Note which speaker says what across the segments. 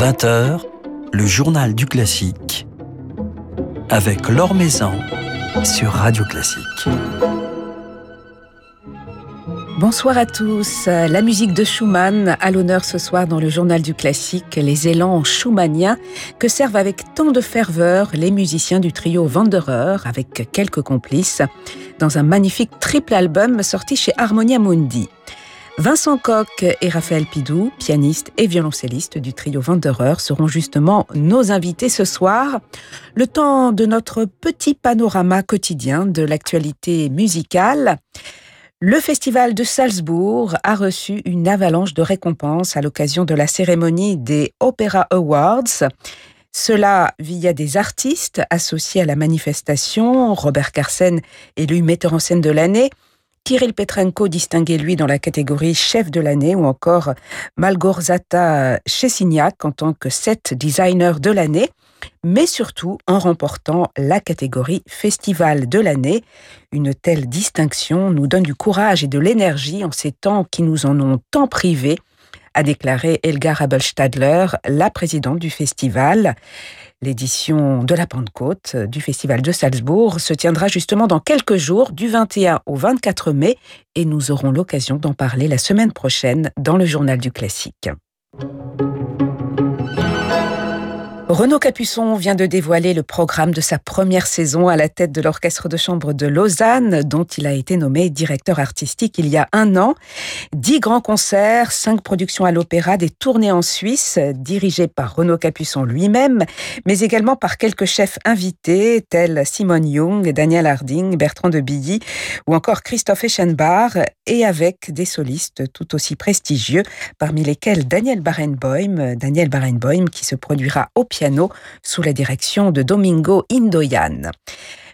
Speaker 1: 20h, le journal du classique avec Laure Maison sur Radio Classique.
Speaker 2: Bonsoir à tous. La musique de Schumann à l'honneur ce soir dans le journal du classique, les élans schumanniens que servent avec tant de ferveur les musiciens du trio Wanderer avec quelques complices dans un magnifique triple album sorti chez Harmonia Mundi. Vincent Koch et Raphaël Pidou, pianistes et violoncellistes du trio Wanderer, seront justement nos invités ce soir. Le temps de notre petit panorama quotidien de l'actualité musicale. Le festival de Salzbourg a reçu une avalanche de récompenses à l'occasion de la cérémonie des Opera Awards. Cela via des artistes associés à la manifestation, Robert Carsen élu metteur en scène de l'année, Kirill Petrenko distingué lui dans la catégorie chef de l'année ou encore Malgorzata Chesignac en tant que set designer de l'année mais surtout en remportant la catégorie Festival de l'année. Une telle distinction nous donne du courage et de l'énergie en ces temps qui nous en ont tant privés, a déclaré Elgar Abelstadler, la présidente du festival. L'édition de la Pentecôte du Festival de Salzbourg se tiendra justement dans quelques jours, du 21 au 24 mai, et nous aurons l'occasion d'en parler la semaine prochaine dans le journal du classique. Renaud Capuçon vient de dévoiler le programme de sa première saison à la tête de l'Orchestre de chambre de Lausanne, dont il a été nommé directeur artistique il y a un an. Dix grands concerts, cinq productions à l'opéra, des tournées en Suisse, dirigées par Renaud Capuçon lui-même, mais également par quelques chefs invités, tels Simone Young, Daniel Harding, Bertrand de Billy ou encore Christophe Eschenbach, et avec des solistes tout aussi prestigieux, parmi lesquels Daniel Barenboim, Daniel Barenboim qui se produira au pied sous la direction de Domingo Indoyan.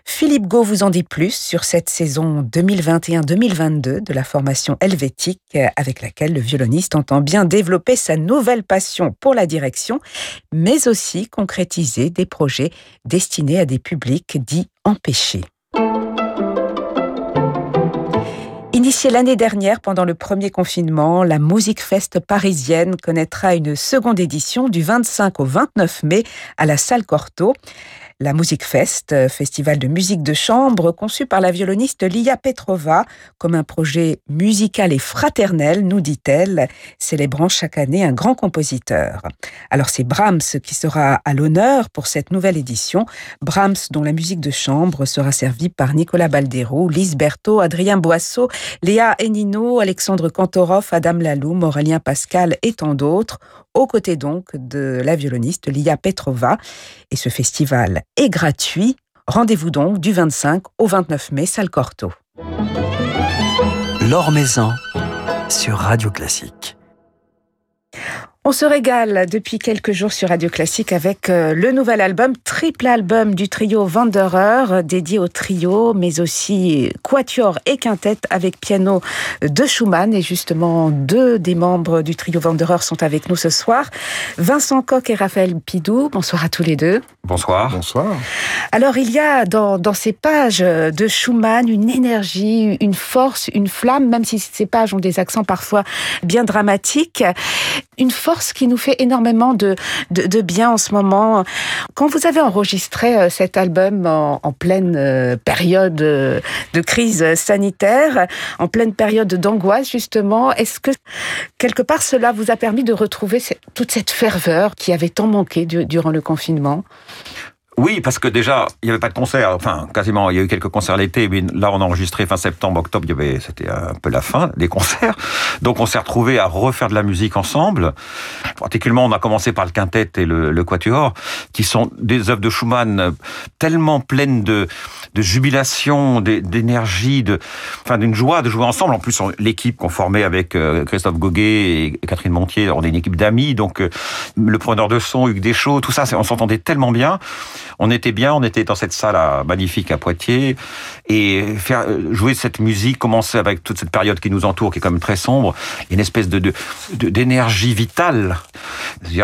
Speaker 2: Philippe Gau vous en dit plus sur cette saison 2021-2022 de la formation helvétique avec laquelle le violoniste entend bien développer sa nouvelle passion pour la direction, mais aussi concrétiser des projets destinés à des publics dits empêchés. Initiée l'année dernière pendant le premier confinement, la Musique Fest parisienne connaîtra une seconde édition du 25 au 29 mai à la salle Cortot la Music Fest, euh, festival de musique de chambre conçu par la violoniste Lia Petrova comme un projet musical et fraternel, nous dit-elle, célébrant chaque année un grand compositeur. Alors c'est Brahms qui sera à l'honneur pour cette nouvelle édition, Brahms dont la musique de chambre sera servie par Nicolas Baldero, Lise Berthaud, Adrien Boisseau, Léa Enino, Alexandre Kantorov, Adam Laloum, Aurélien Pascal et tant d'autres, aux côtés donc de la violoniste Lia Petrova. Et ce festival est gratuit. Rendez-vous donc du 25 au 29 mai, salle Corto.
Speaker 1: L'Or Maison sur Radio Classique.
Speaker 2: On se régale depuis quelques jours sur Radio Classique avec euh, le nouvel album, triple album du trio Wanderer, dédié au trio, mais aussi quatuor et quintette avec piano de Schumann. Et justement, deux des membres du trio Wanderer sont avec nous ce soir. Vincent Coq et Raphaël Pidou. Bonsoir à tous les deux.
Speaker 3: Bonsoir.
Speaker 4: Bonsoir.
Speaker 2: Alors, il y a dans, dans ces pages de Schumann une énergie, une force, une flamme, même si ces pages ont des accents parfois bien dramatiques, une force qui nous fait énormément de, de, bien en ce moment. Quand vous avez enregistré euh, cet album en, pleine euh, période euh, de crise sanitaire, en pleine période d'angoisse justement, est-ce que quelque part cela vous a permis de retrouver toute cette ferveur qui avait tant manqué durant le confinement?
Speaker 3: Oui, parce que déjà, il n'y avait pas de concert, enfin, quasiment, il y a eu quelques concerts l'été, mais là, on a enregistré fin septembre, octobre, c'était un peu la fin des concerts. Donc, on s'est retrouvés à refaire de la musique ensemble. Particulièrement, on a commencé par le quintet et le, quatuor, qui sont des œuvres de Schumann tellement pleines de, de jubilation, d'énergie, de, enfin, d'une joie de jouer ensemble. En plus, l'équipe qu'on formait avec euh, Christophe Goguet et Catherine Montier, on est une équipe d'amis, donc, euh, le preneur de son, Hugues Deschaux, tout ça, on s'entendait tellement bien. On était bien, on était dans cette salle magnifique à Poitiers, et faire jouer cette musique, commencer avec toute cette période qui nous entoure, qui est quand même très sombre, une espèce de d'énergie vitale.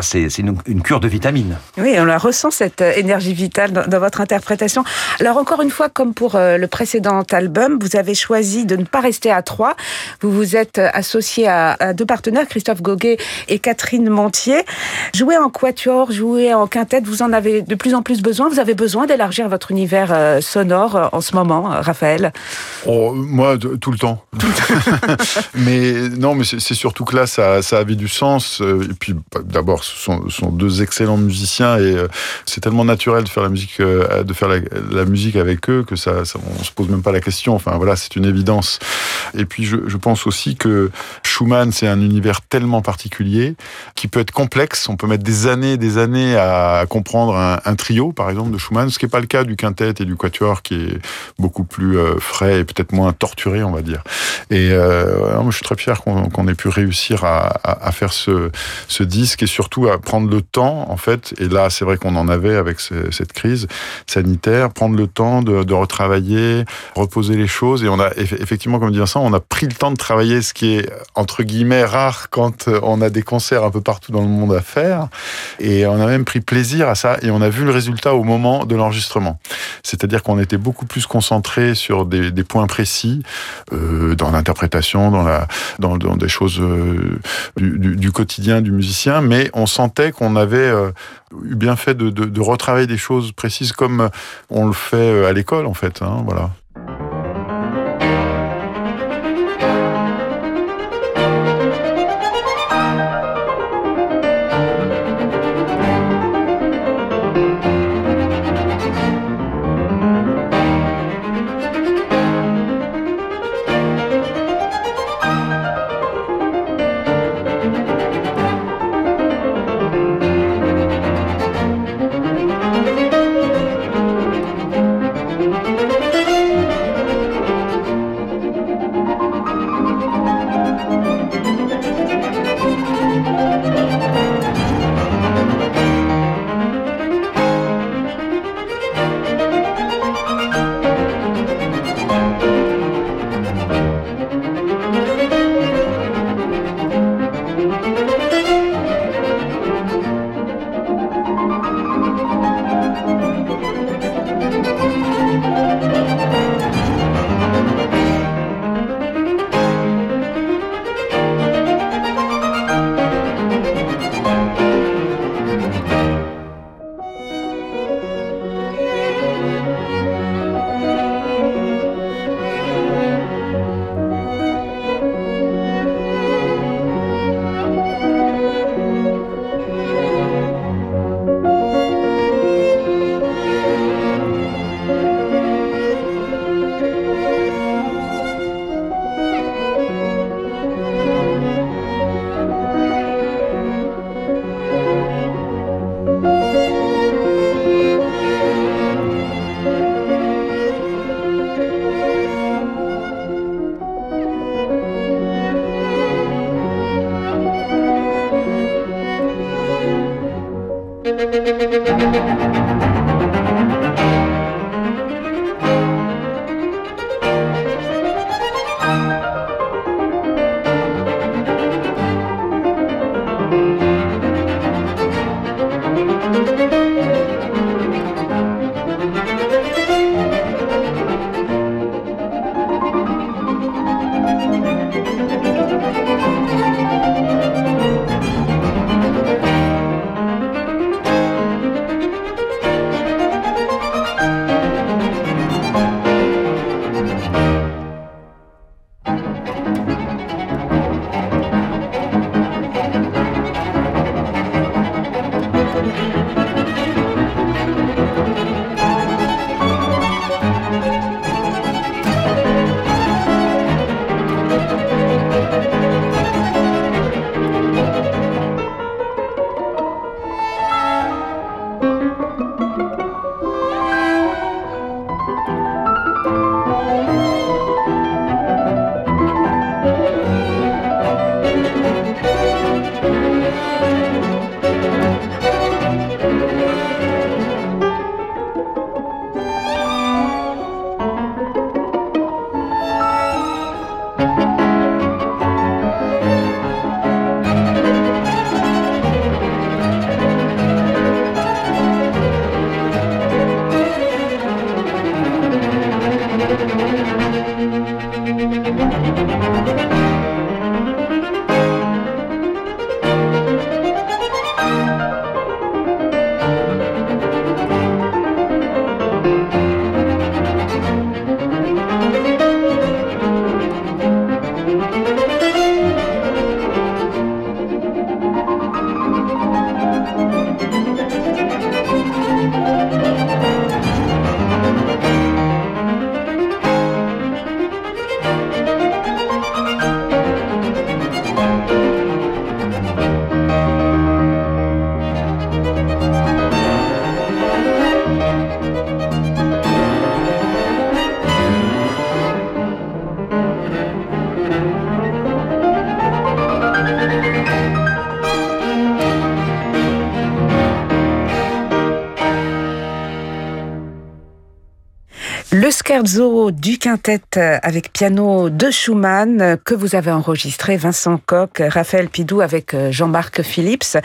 Speaker 3: C'est une, cure de vitamines.
Speaker 2: Oui, on la ressent cette énergie vitale dans, votre interprétation. Alors encore une fois, comme pour euh, le précédent album, vous avez choisi de ne pas rester à trois. Vous vous êtes associé à, deux partenaires, Christophe Goguet et Catherine Montier. Jouer en quatuor, jouer en quintette, vous en avez de plus en plus besoin. Vous avez besoin d'élargir votre univers euh, sonore euh, en ce moment, Raphaël?
Speaker 4: Oh, Moi, tout le temps. mais non, mais c'est surtout que là, ça, ça avait du sens. Et puis, bah, d'abord, ce sont, sont, deux excellents musiciens et c'est tellement naturel de faire la musique, de faire la, musique avec eux que ça, ça, on se pose même pas la question. Enfin, voilà, c'est une évidence. Et puis, je, je pense aussi que Schumann, c'est un univers tellement particulier qui peut être complexe. On peut mettre des années, des années à comprendre un, trio, par exemple, de Schumann, ce qui n'est pas le cas du quintet et du quatuor, qui est beaucoup plus euh, frais et peut-être moins torturé, on va dire. Et euh, je suis très fier qu'on ait pu réussir à, faire ce, disque et surtout à prendre le temps, en fait. Et là, c'est vrai qu'on en avait avec cette crise sanitaire, prendre le temps de, de, retravailler, reposer les choses. Et on a effectivement, comme dit Vincent, on a pris le temps de travailler ce qui est entre guillemets rare quand on a des concerts un peu partout dans le monde à faire. Et on a même pris plaisir à ça et on a vu le résultat au moment de l'enregistrement. C'est-à-dire qu'on était beaucoup plus concentré sur des, points précis euh, dans l'interprétation, dans, la, dans, des choses euh, du, quotidien du musicien, mais on sentait qu'on avait euh, eu bien fait de, retravailler des choses précises comme on le fait à l'école en fait. Hein, voilà.
Speaker 2: thank you would du quintet avec piano de Schumann que vous avez enregistré, Vincent Coq, Raphaël Pidou avec Jean-Marc Phillips,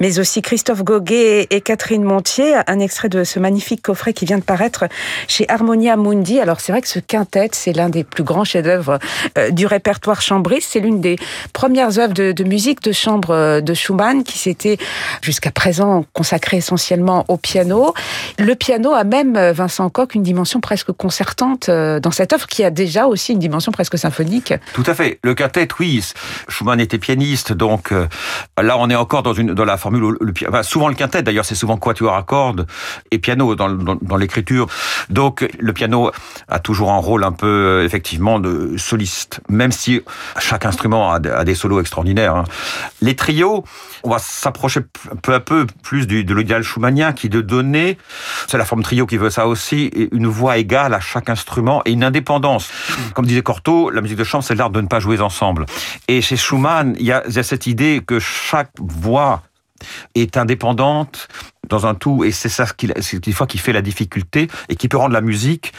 Speaker 2: mais aussi Christophe Goguet et Catherine Montier. Un extrait de ce magnifique coffret qui vient de paraître chez Harmonia Mundi. Alors c'est vrai que ce quintet, c'est l'un des plus grands chefs-d'œuvre euh, du répertoire chambriste. C'est l'une des premières œuvres de, de, musique de chambre euh, de Schumann qui s'était jusqu'à présent consacrée essentiellement au piano. Le piano a même, euh, Vincent Coq, une dimension presque concertante dans cette œuvre qui a déjà aussi une dimension presque symphonique.
Speaker 3: Tout à fait. Le quintet, oui. Schumann était pianiste, donc là on est encore dans, la formule. Souvent le quintet, d'ailleurs, c'est souvent quatuor à cordes et piano dans, l'écriture. Donc le piano a toujours un rôle un peu effectivement de soliste, même si chaque instrument a, des solos extraordinaires. Hein. Les trios, on va s'approcher peu à peu plus de l'idéal schumannien qui de donner, c'est la forme trio qui veut ça aussi, une voix égale à chaque instrument et une indépendance. Comme disait Cortot, la musique de chambre, c'est l'art de ne pas jouer ensemble. Et chez Schumann, il y a, cette idée que chaque voix est indépendante dans un tout, et c'est ça qui, fois qui fait la difficulté et qui peut rendre la musique,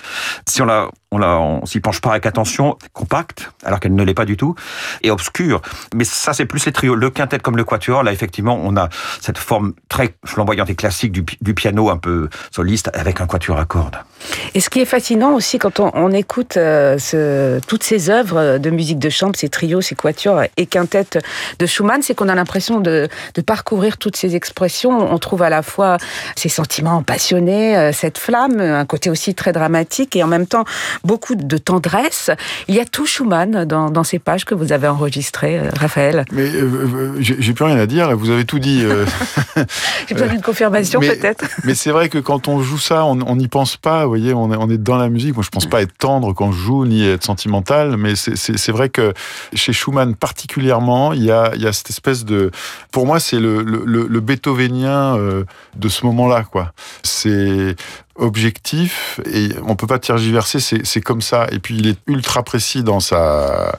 Speaker 3: si on la, on, s'y penche pas avec attention, compacte, alors qu'elle ne l'est pas du tout, et obscure. Mais ça, c'est plus les trios. Le quintet comme le quatuor, là, effectivement, on a cette forme très flamboyante et classique du, piano un peu soliste avec un quatuor à cordes.
Speaker 2: Et ce qui est fascinant aussi quand on, écoute euh, toutes ces œuvres de musique de chambre, ces trios, ces quatuors et quintettes de Schumann, c'est qu'on a l'impression de, de parcourir toutes ces expressions. On trouve à la fois ces sentiments passionnés, euh, cette flamme, un côté aussi très dramatique et en même temps beaucoup de tendresse. Il y a tout Schumann dans, dans ces pages que vous avez enregistrées, euh, Raphaël.
Speaker 4: Mais euh, j'ai plus rien à dire, vous avez tout dit.
Speaker 2: j'ai besoin d'une confirmation peut-être.
Speaker 4: Mais c'est vrai que quand on joue ça, on n'y pense pas, vous voyez, on est, on est dans la musique. Moi, je pense pas être tendre quand je joue, ni être sentimental, mais c'est vrai que chez Schumann particulièrement, il y a, il y a cette espèce de... Pour moi, c'est le, le, le, beethovenien de ce moment-là, quoi. C'est objectif et on peut pas tergiverser, c'est comme ça. Et puis il est ultra précis dans sa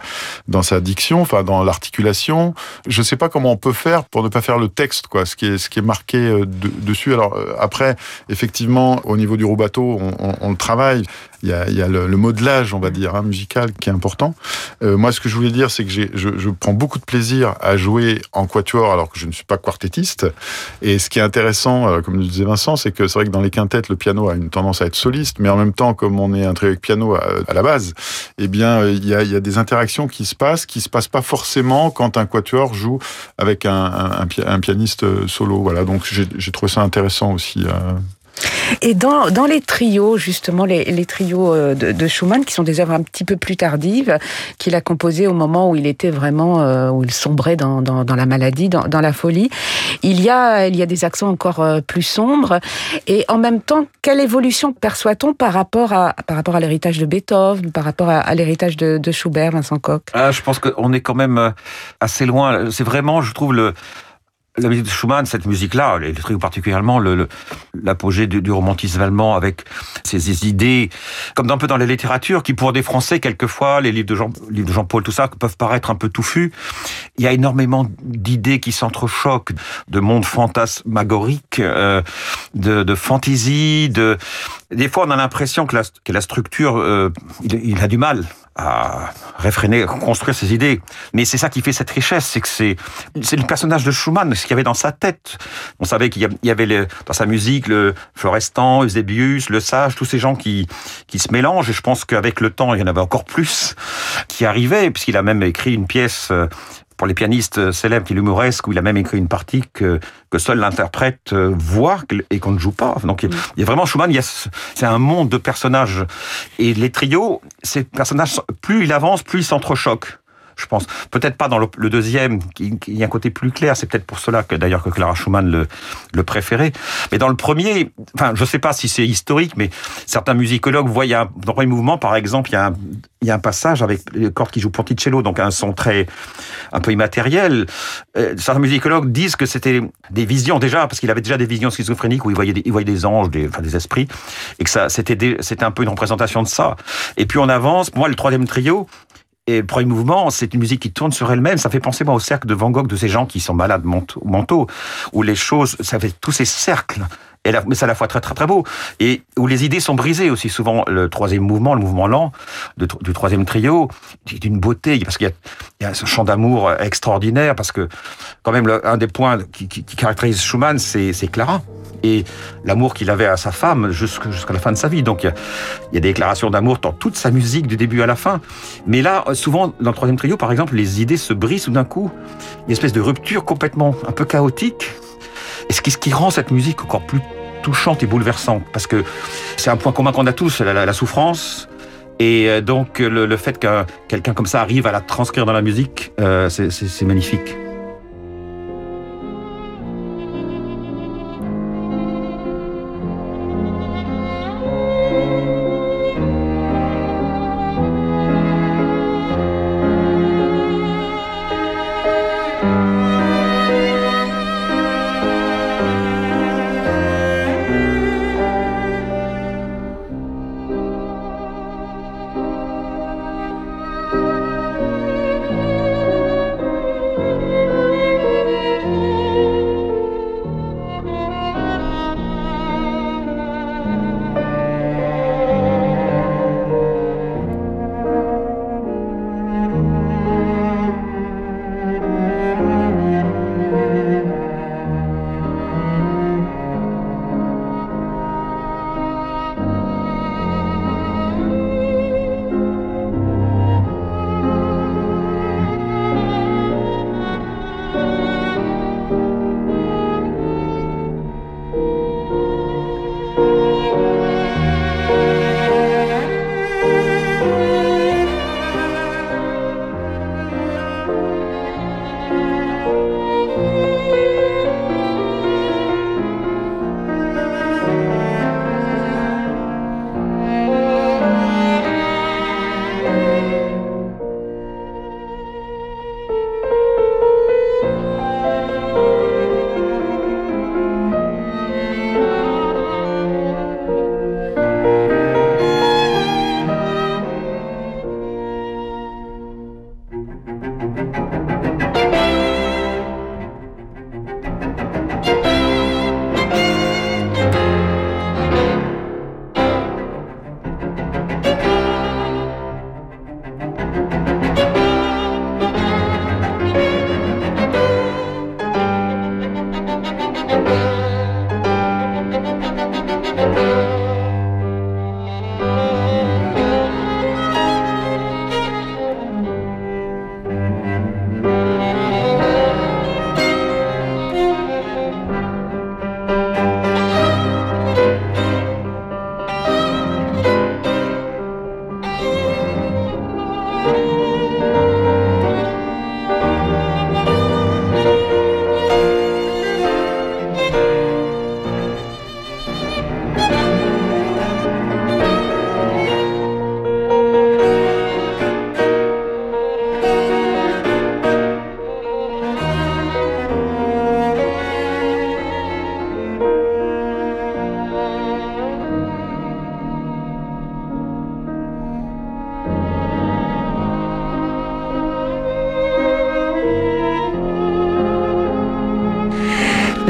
Speaker 4: dans sa diction, enfin dans l'articulation. Je sais pas comment on peut faire pour ne pas faire le texte, quoi, ce qui est ce qui est marqué euh, dessus. Alors euh, après, effectivement, au niveau du rubato, on, on, on le travaille. Il y a, y a le, le, modelage, on va dire, hein, musical, qui est important. Euh, moi, ce que je voulais dire, c'est que je, je prends beaucoup de plaisir à jouer en quatuor, alors que je ne suis pas quartettiste. Et ce qui est intéressant, euh, comme le disait Vincent, c'est que c'est vrai que dans les quintettes, le piano a une tendance à être soliste, mais en même temps, comme on est un trio avec piano à, à, la base, eh bien, il y, a, y a des interactions qui se passent, qui se passent pas forcément quand un quatuor joue avec un, un, un pianiste solo. Voilà, donc j'ai trouvé ça intéressant aussi. Euh,
Speaker 2: et dans, dans les trios, justement, les, les trios euh, de, de, Schumann, qui sont des œuvres un petit peu plus tardives, qu'il a composées au moment où il était vraiment, euh, où il sombrait dans, dans, dans la maladie, dans, dans, la folie, il y, a, il y a des accents encore euh, plus sombres. Et en même temps, quelle évolution perçoit-on par rapport à, par rapport à l'héritage de Beethoven, par rapport à, à l'héritage de, de, Schubert, Vincent Koch?
Speaker 3: Ah, Je pense qu'on est quand même assez loin. C'est vraiment, je trouve, le la musique de Schumann, cette musique-là, les trios particulièrement, l'apogée du, romantisme allemand avec ces, idées, comme un peu dans la littérature, qui pour des Français, quelquefois, les livres de Jean-Paul, tout ça, peuvent paraître un peu touffus. Il y a énormément d'idées qui s'entrechoquent, de monde fantasmagorique, euh, de, de fantaisie, de... Des fois, on a l'impression que la, que la structure, euh, il, il a du mal à réfréner, construire ses idées. Mais c'est ça qui fait cette richesse, c'est que c'est c'est le personnage de Schumann, ce qu'il y avait dans sa tête. On savait qu'il y avait dans sa musique le Florestan, Eusebius, le Sage, tous ces gens qui qui se mélangent. Et je pense qu'avec le temps, il y en avait encore plus qui arrivaient, puisqu'il a même écrit une pièce euh, pour les pianistes célèbres qui l'humoresque, où il a même écrit une partie que, que seul l'interprète euh, voit et qu'on ne joue pas. Donc il y a vraiment Schumann, c'est un monde de personnages. Et les trios, ces personnages, plus il avance, plus ils s'entrechoquent je pense. Peut-être pas dans le, deuxième, qui, y a un côté plus clair. C'est peut-être pour cela que d'ailleurs que Clara Schumann le, préférait. Mais dans le premier, enfin, je sais pas si c'est historique, mais certains musicologues voient, il un, dans le premier mouvement, par exemple, il y a un, il y a un passage avec les cordes qui jouent Ponticello, donc un son très, un peu immatériel. Euh, certains musicologues disent que c'était des visions déjà, parce qu'il avait déjà des visions schizophréniques où il voyait des, il voyait des anges, des, enfin, des esprits, et que ça, c'était, c'était un peu une représentation de ça. Et puis on avance. Moi, le troisième trio, et premier mouvement, c'est une musique qui tourne sur elle-même. Ça fait penser moi au cercle de Van Gogh, de ces gens qui sont malades mentaux, où les choses, ça fait tous ces cercles Et mais c'est à la fois très très très beau et où les idées sont brisées aussi souvent. Le troisième mouvement, le mouvement lent du troisième trio, d'une beauté parce qu'il y, a ce chant d'amour extraordinaire parce que quand même un des points qui, caractérise Schumann, c'est Clara et l'amour qu'il avait à sa femme jusqu'à la fin de sa vie. Donc il y, a, des déclarations d'amour dans toute sa musique du début à la fin. Mais là, souvent dans le troisième trio, par exemple, les idées se brisent tout d'un coup. Une espèce de rupture complètement un peu chaotique. Et ce qui, rend cette musique encore plus touchante et bouleversante, parce que c'est un point commun qu'on a tous, la, souffrance, et euh, donc le, fait que quelqu'un comme ça arrive à la transcrire dans la musique, euh, c'est magnifique.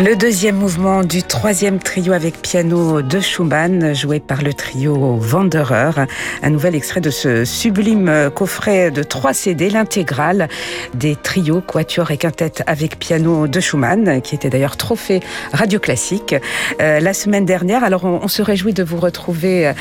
Speaker 2: Le deuxième mouvement du troisième trio avec piano de Schumann, joué par le trio Wanderer. Un nouvel extrait de ce sublime coffret de trois CD, l'intégrale des trios, quatuor et quintette avec piano de Schumann, qui était d'ailleurs trophée radio classique euh, la semaine dernière. Alors on, se réjouit de vous retrouver euh,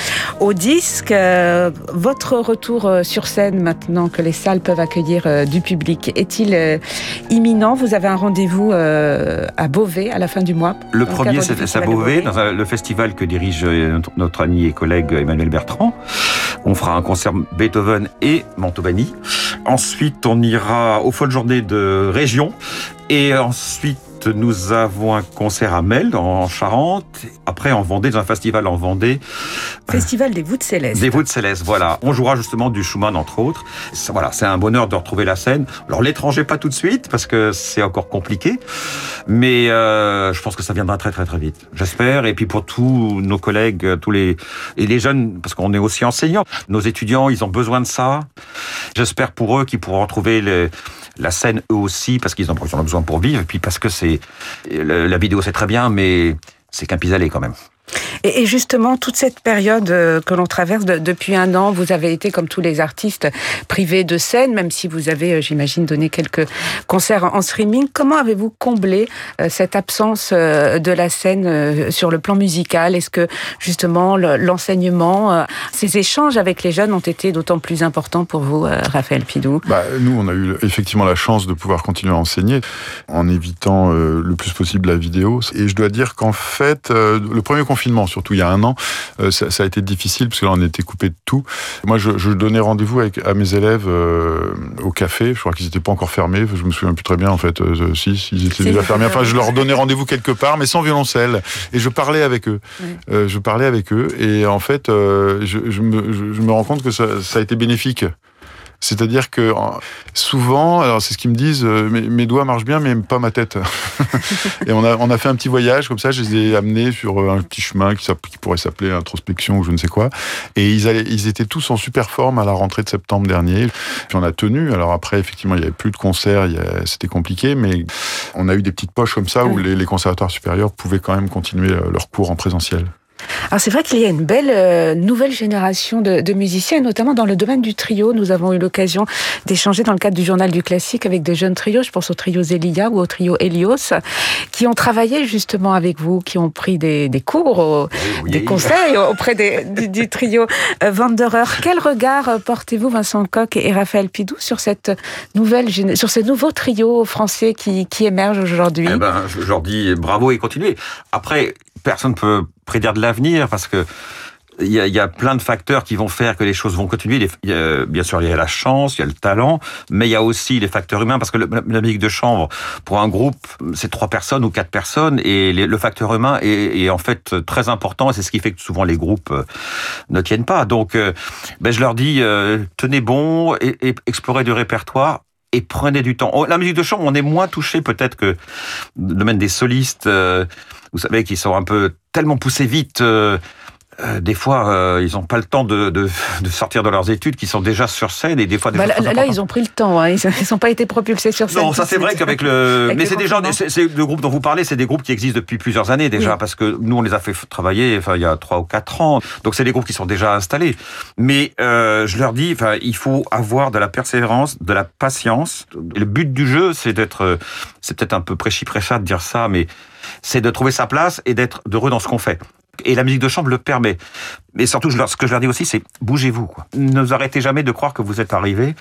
Speaker 2: au disque. Euh, votre retour sur scène maintenant que les salles peuvent accueillir du public est-il imminent? Vous avez un rendez-vous à Beauvais à la fin du mois.
Speaker 3: Le premier, c'est à Beauvais, dans le festival que dirige euh, notre, ami et collègue Emmanuel Bertrand. On fera un concert Beethoven et Mantovani. Ensuite, on ira aux folles journées de région. Et ensuite, nous avons un concert à Mel, en Charente. Après, en Vendée, dans un festival en Vendée.
Speaker 2: Festival des Voûtes Célestes.
Speaker 3: Des Voûtes Célestes, voilà. On jouera justement du Schumann, entre autres. Voilà, c'est un bonheur de retrouver la scène. Alors, l'étranger, pas tout de suite, parce que c'est encore compliqué. Mais euh, je pense que ça viendra très, très, très vite. J'espère. Et puis, pour tous nos collègues, tous les, et les jeunes, parce qu'on est aussi enseignants, nos étudiants, ils ont besoin de ça. J'espère pour eux qu'ils pourront retrouver les, la scène eux aussi, parce qu'ils en ont besoin pour vivre, et puis parce que c'est la vidéo c'est très bien, mais c'est qu'un pis-aller quand même.
Speaker 2: Et, justement, toute cette période euh, que l'on traverse depuis un an, vous avez été, comme tous les artistes, privés de scène, même si vous avez, euh, j'imagine, donné quelques concerts en streaming. Comment avez-vous comblé euh, cette absence de la scène sur le plan musical? Est-ce que, justement, l'enseignement, ces échanges avec les jeunes ont été d'autant plus importants pour vous, Raphaël Pidou?
Speaker 4: Bah, Nous, on a eu effectivement la chance de pouvoir continuer à enseigner en évitant le plus possible la vidéo. Et je dois dire qu'en fait, le premier confinement, surtout il y a un an, euh, ça, a été difficile parce que là on était coupé de tout. Moi je, donnais rendez-vous à mes élèves euh, au café, je crois qu'ils n'étaient pas encore fermés, je me souviens plus très bien en fait, euh, si, ils étaient déjà fermés. Enfin je leur donnais rendez-vous quelque part mais sans violoncelle et je parlais avec eux. je parlais avec eux et en fait je, me, rends compte que ça a été bénéfique. C'est-à-dire que souvent, alors c'est ce qu'ils me disent, euh, mes, doigts marchent bien, mais pas ma tête. et on a, on a fait un petit voyage comme ça, je les ai amenés sur euh, un petit chemin qui, qui pourrait s'appeler introspection ou je ne sais quoi. Et ils, allaient, ils étaient tous en super forme à la rentrée de septembre dernier. Puis on a tenu. Alors après, effectivement, il n'y avait plus de concerts, c'était compliqué, mais on a eu des petites poches comme ça où les, les conservatoires supérieurs pouvaient quand même continuer euh, leur cours en présentiel.
Speaker 2: Alors c'est vrai qu'il y a une belle euh, nouvelle génération de, de, musiciens, notamment dans le domaine du trio. Nous avons eu l'occasion d'échanger dans le cadre du journal du classique avec des jeunes trios, je pense au trio Zelia ou au trio Helios, qui ont travaillé justement avec vous, qui ont pris des, des cours, des conseils auprès des, du, trio euh, Wanderer. Quel regard euh, portez-vous, Vincent Coq et Raphaël Pidou, sur cette nouvelle sur ces nouveaux trios français qui, qui émergent aujourd'hui?
Speaker 3: Eh ben, Je leur dis bravo et continuez. Après, personne ne peut prédire de l'avenir parce que il y, a, plein de facteurs qui vont faire que les choses vont continuer. bien sûr, il y a la chance, il y a le talent, mais il y a aussi les facteurs humains, parce que la musique de chambre, pour un groupe, c'est trois personnes ou quatre personnes, et le facteur humain est, en fait très important, et c'est ce qui fait que souvent les groupes euh, ne tiennent pas. Donc, euh, ben, je leur dis, euh, tenez bon, explorez du répertoire, et prenez du temps. La musique de chambre, on est moins touché peut-être que le domaine des solistes vous savez, qu'ils sont un peu tellement poussés vite. Euh, euh, des fois, euh, ils n'ont pas le temps de, de, de, sortir de leurs études, qui sont déjà sur scène, et des fois. Des
Speaker 2: bah, là, ils ont pris le temps. Hein. Ils n'ont pas été propulsés sur scène.
Speaker 3: Non, ça c'est vrai qu'avec le. Mais c'est des gens, c'est le groupe dont vous parlez, c'est des groupes qui existent depuis plusieurs années déjà, parce que nous on les a fait travailler, enfin il y a trois ou quatre ans. Donc c'est des groupes qui sont déjà installés. Mais euh, je leur dis, enfin il faut avoir de la persévérance, de la patience. le but du jeu, c'est d'être, c'est peut-être un peu prêchi prêcha de dire ça, mais c'est de trouver sa place et d'être heureux dans ce qu'on fait. Et la musique de chambre le permet. Mais surtout, ce que je leur dis aussi, c'est bougez-vous. Ne vous arrêtez jamais de croire que vous êtes arrivé.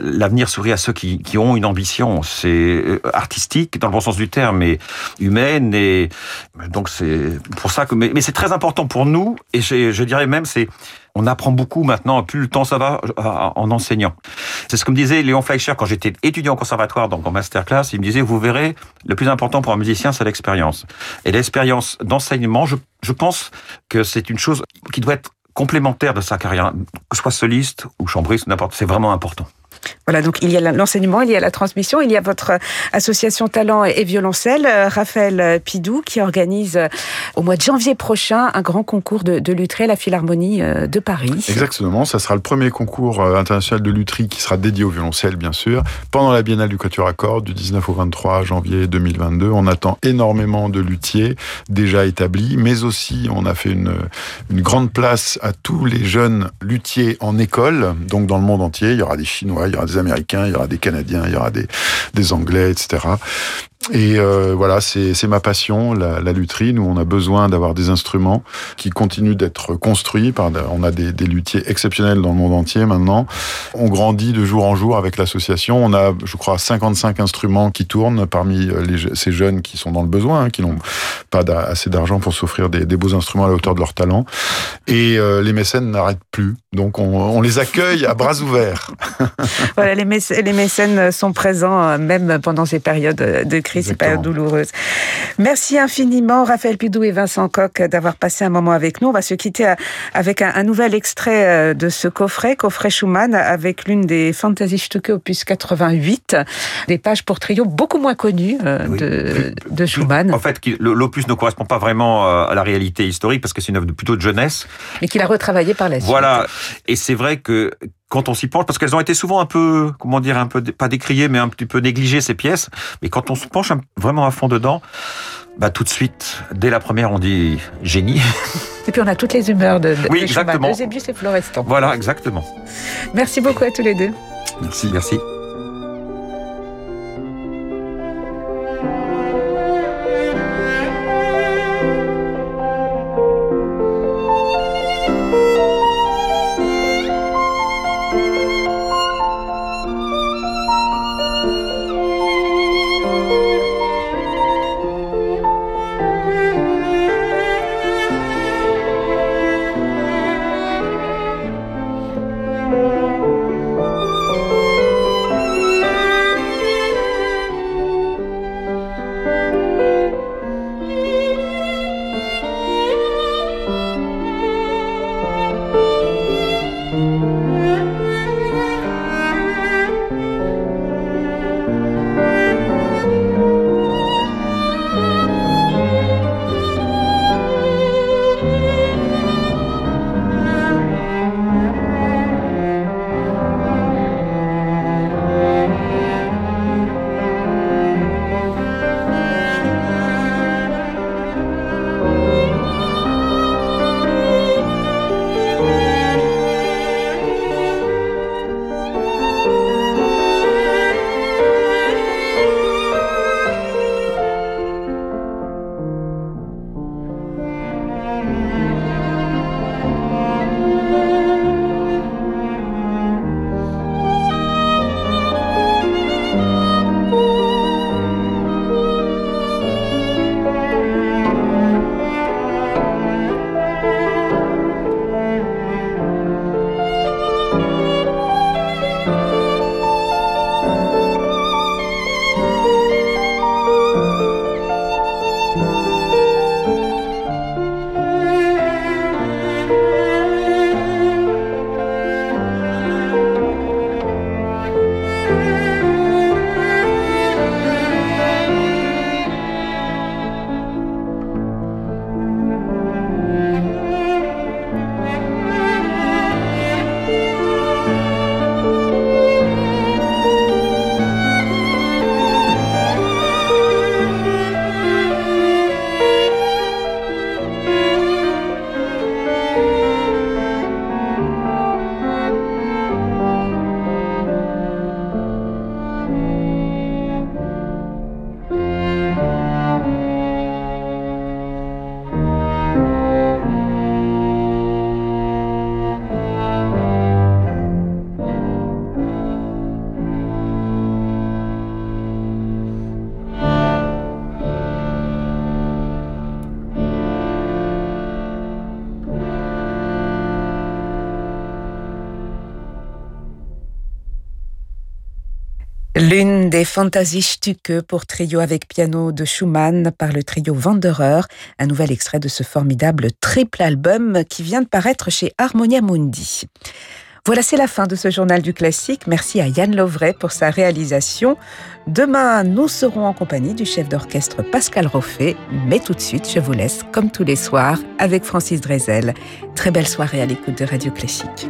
Speaker 3: L'avenir sourit à ceux qui, ont une ambition. C'est euh, artistique, dans le bon sens du terme, mais humaine. Et donc, c'est pour ça que. Mais, c'est très important pour nous. Et je dirais même, c'est on apprend beaucoup maintenant, plus le temps ça va, en enseignant. C'est ce que me disait Léon Fleischer quand j'étais étudiant au conservatoire, donc en masterclass. Il me disait, vous verrez, le plus important pour un musicien, c'est l'expérience. Et l'expérience d'enseignement, je, pense que c'est une chose qui doit être complémentaire de sa carrière, que ce soit soliste ou chambriste, n'importe, c'est vraiment important.
Speaker 2: Voilà, donc il y a l'enseignement, il y a la transmission, il y a votre association Talent et Violoncelle, euh, Raphaël Pidou, qui organise euh, au mois de janvier prochain un grand concours de, de à la Philharmonie euh, de Paris.
Speaker 4: Exactement, ça sera le premier concours international de lutherie qui sera dédié au violoncelle, bien sûr, pendant la Biennale du Quatuor à cordes du 19 au 23 janvier 2022. On attend énormément de luthiers déjà établis, mais aussi on a fait une, une grande place à tous les jeunes luthiers en école, donc dans le monde entier. Il y aura des Chinois, il y aura des Américains, il y aura des Canadiens, il y aura des, Anglais, etc. Et euh, voilà, c'est ma passion, la, la lutherie. Nous, on a besoin d'avoir des instruments qui continuent d'être construits. Par, on a des, des, luthiers exceptionnels dans le monde entier maintenant. On grandit de jour en jour avec l'association. On a, je crois, 55 instruments qui tournent parmi euh, les, ces jeunes qui sont dans le besoin, hein, qui n'ont pas assez d'argent pour s'offrir des, des, beaux instruments à la hauteur de leur talent. Et euh, les mécènes n'arrêtent plus. Donc, on, on, les accueille à bras ouverts.
Speaker 2: voilà, les, les mécènes sont présents euh, même pendant ces périodes de c'est pas douloureuse. Merci infiniment, Raphaël Pidou et Vincent Coq, d'avoir passé un moment avec nous. On va se quitter avec un, nouvel extrait euh, de ce coffret, coffret Schumann, avec l'une des Stücke opus 88, des pages pour trio beaucoup moins connues euh, de, Schumann.
Speaker 3: En fait, l'opus ne correspond pas vraiment euh, à la réalité historique parce que c'est une œuvre plutôt de jeunesse.
Speaker 2: Mais qu'il a retravaillé par la suite.
Speaker 3: Voilà. Et c'est vrai que quand on s'y penche, parce qu'elles ont été souvent un peu, comment dire, un peu, pas décriées, mais un petit peu négligées, ces pièces, mais quand on se penche vraiment à fond dedans, bah, tout de suite, dès la première, on dit génie.
Speaker 2: Et puis on a toutes les humeurs de, de
Speaker 3: Oui, exactement.
Speaker 2: Eusebius et Florestan.
Speaker 3: Voilà, exactement.
Speaker 2: Merci beaucoup à tous les deux.
Speaker 3: Merci, merci.
Speaker 2: L'une des Stücke pour trio avec piano de Schumann par le trio Wanderer, un nouvel extrait de ce formidable triple album qui vient de paraître chez Harmonia Mundi. Voilà, c'est la fin de ce journal du classique. Merci à Yann Lovray pour sa réalisation. Demain, nous serons en compagnie du chef d'orchestre Pascal Roffet. Mais tout de suite, je vous laisse, comme tous les soirs, avec Francis Drezel. Très belle soirée à l'écoute de Radio Classique.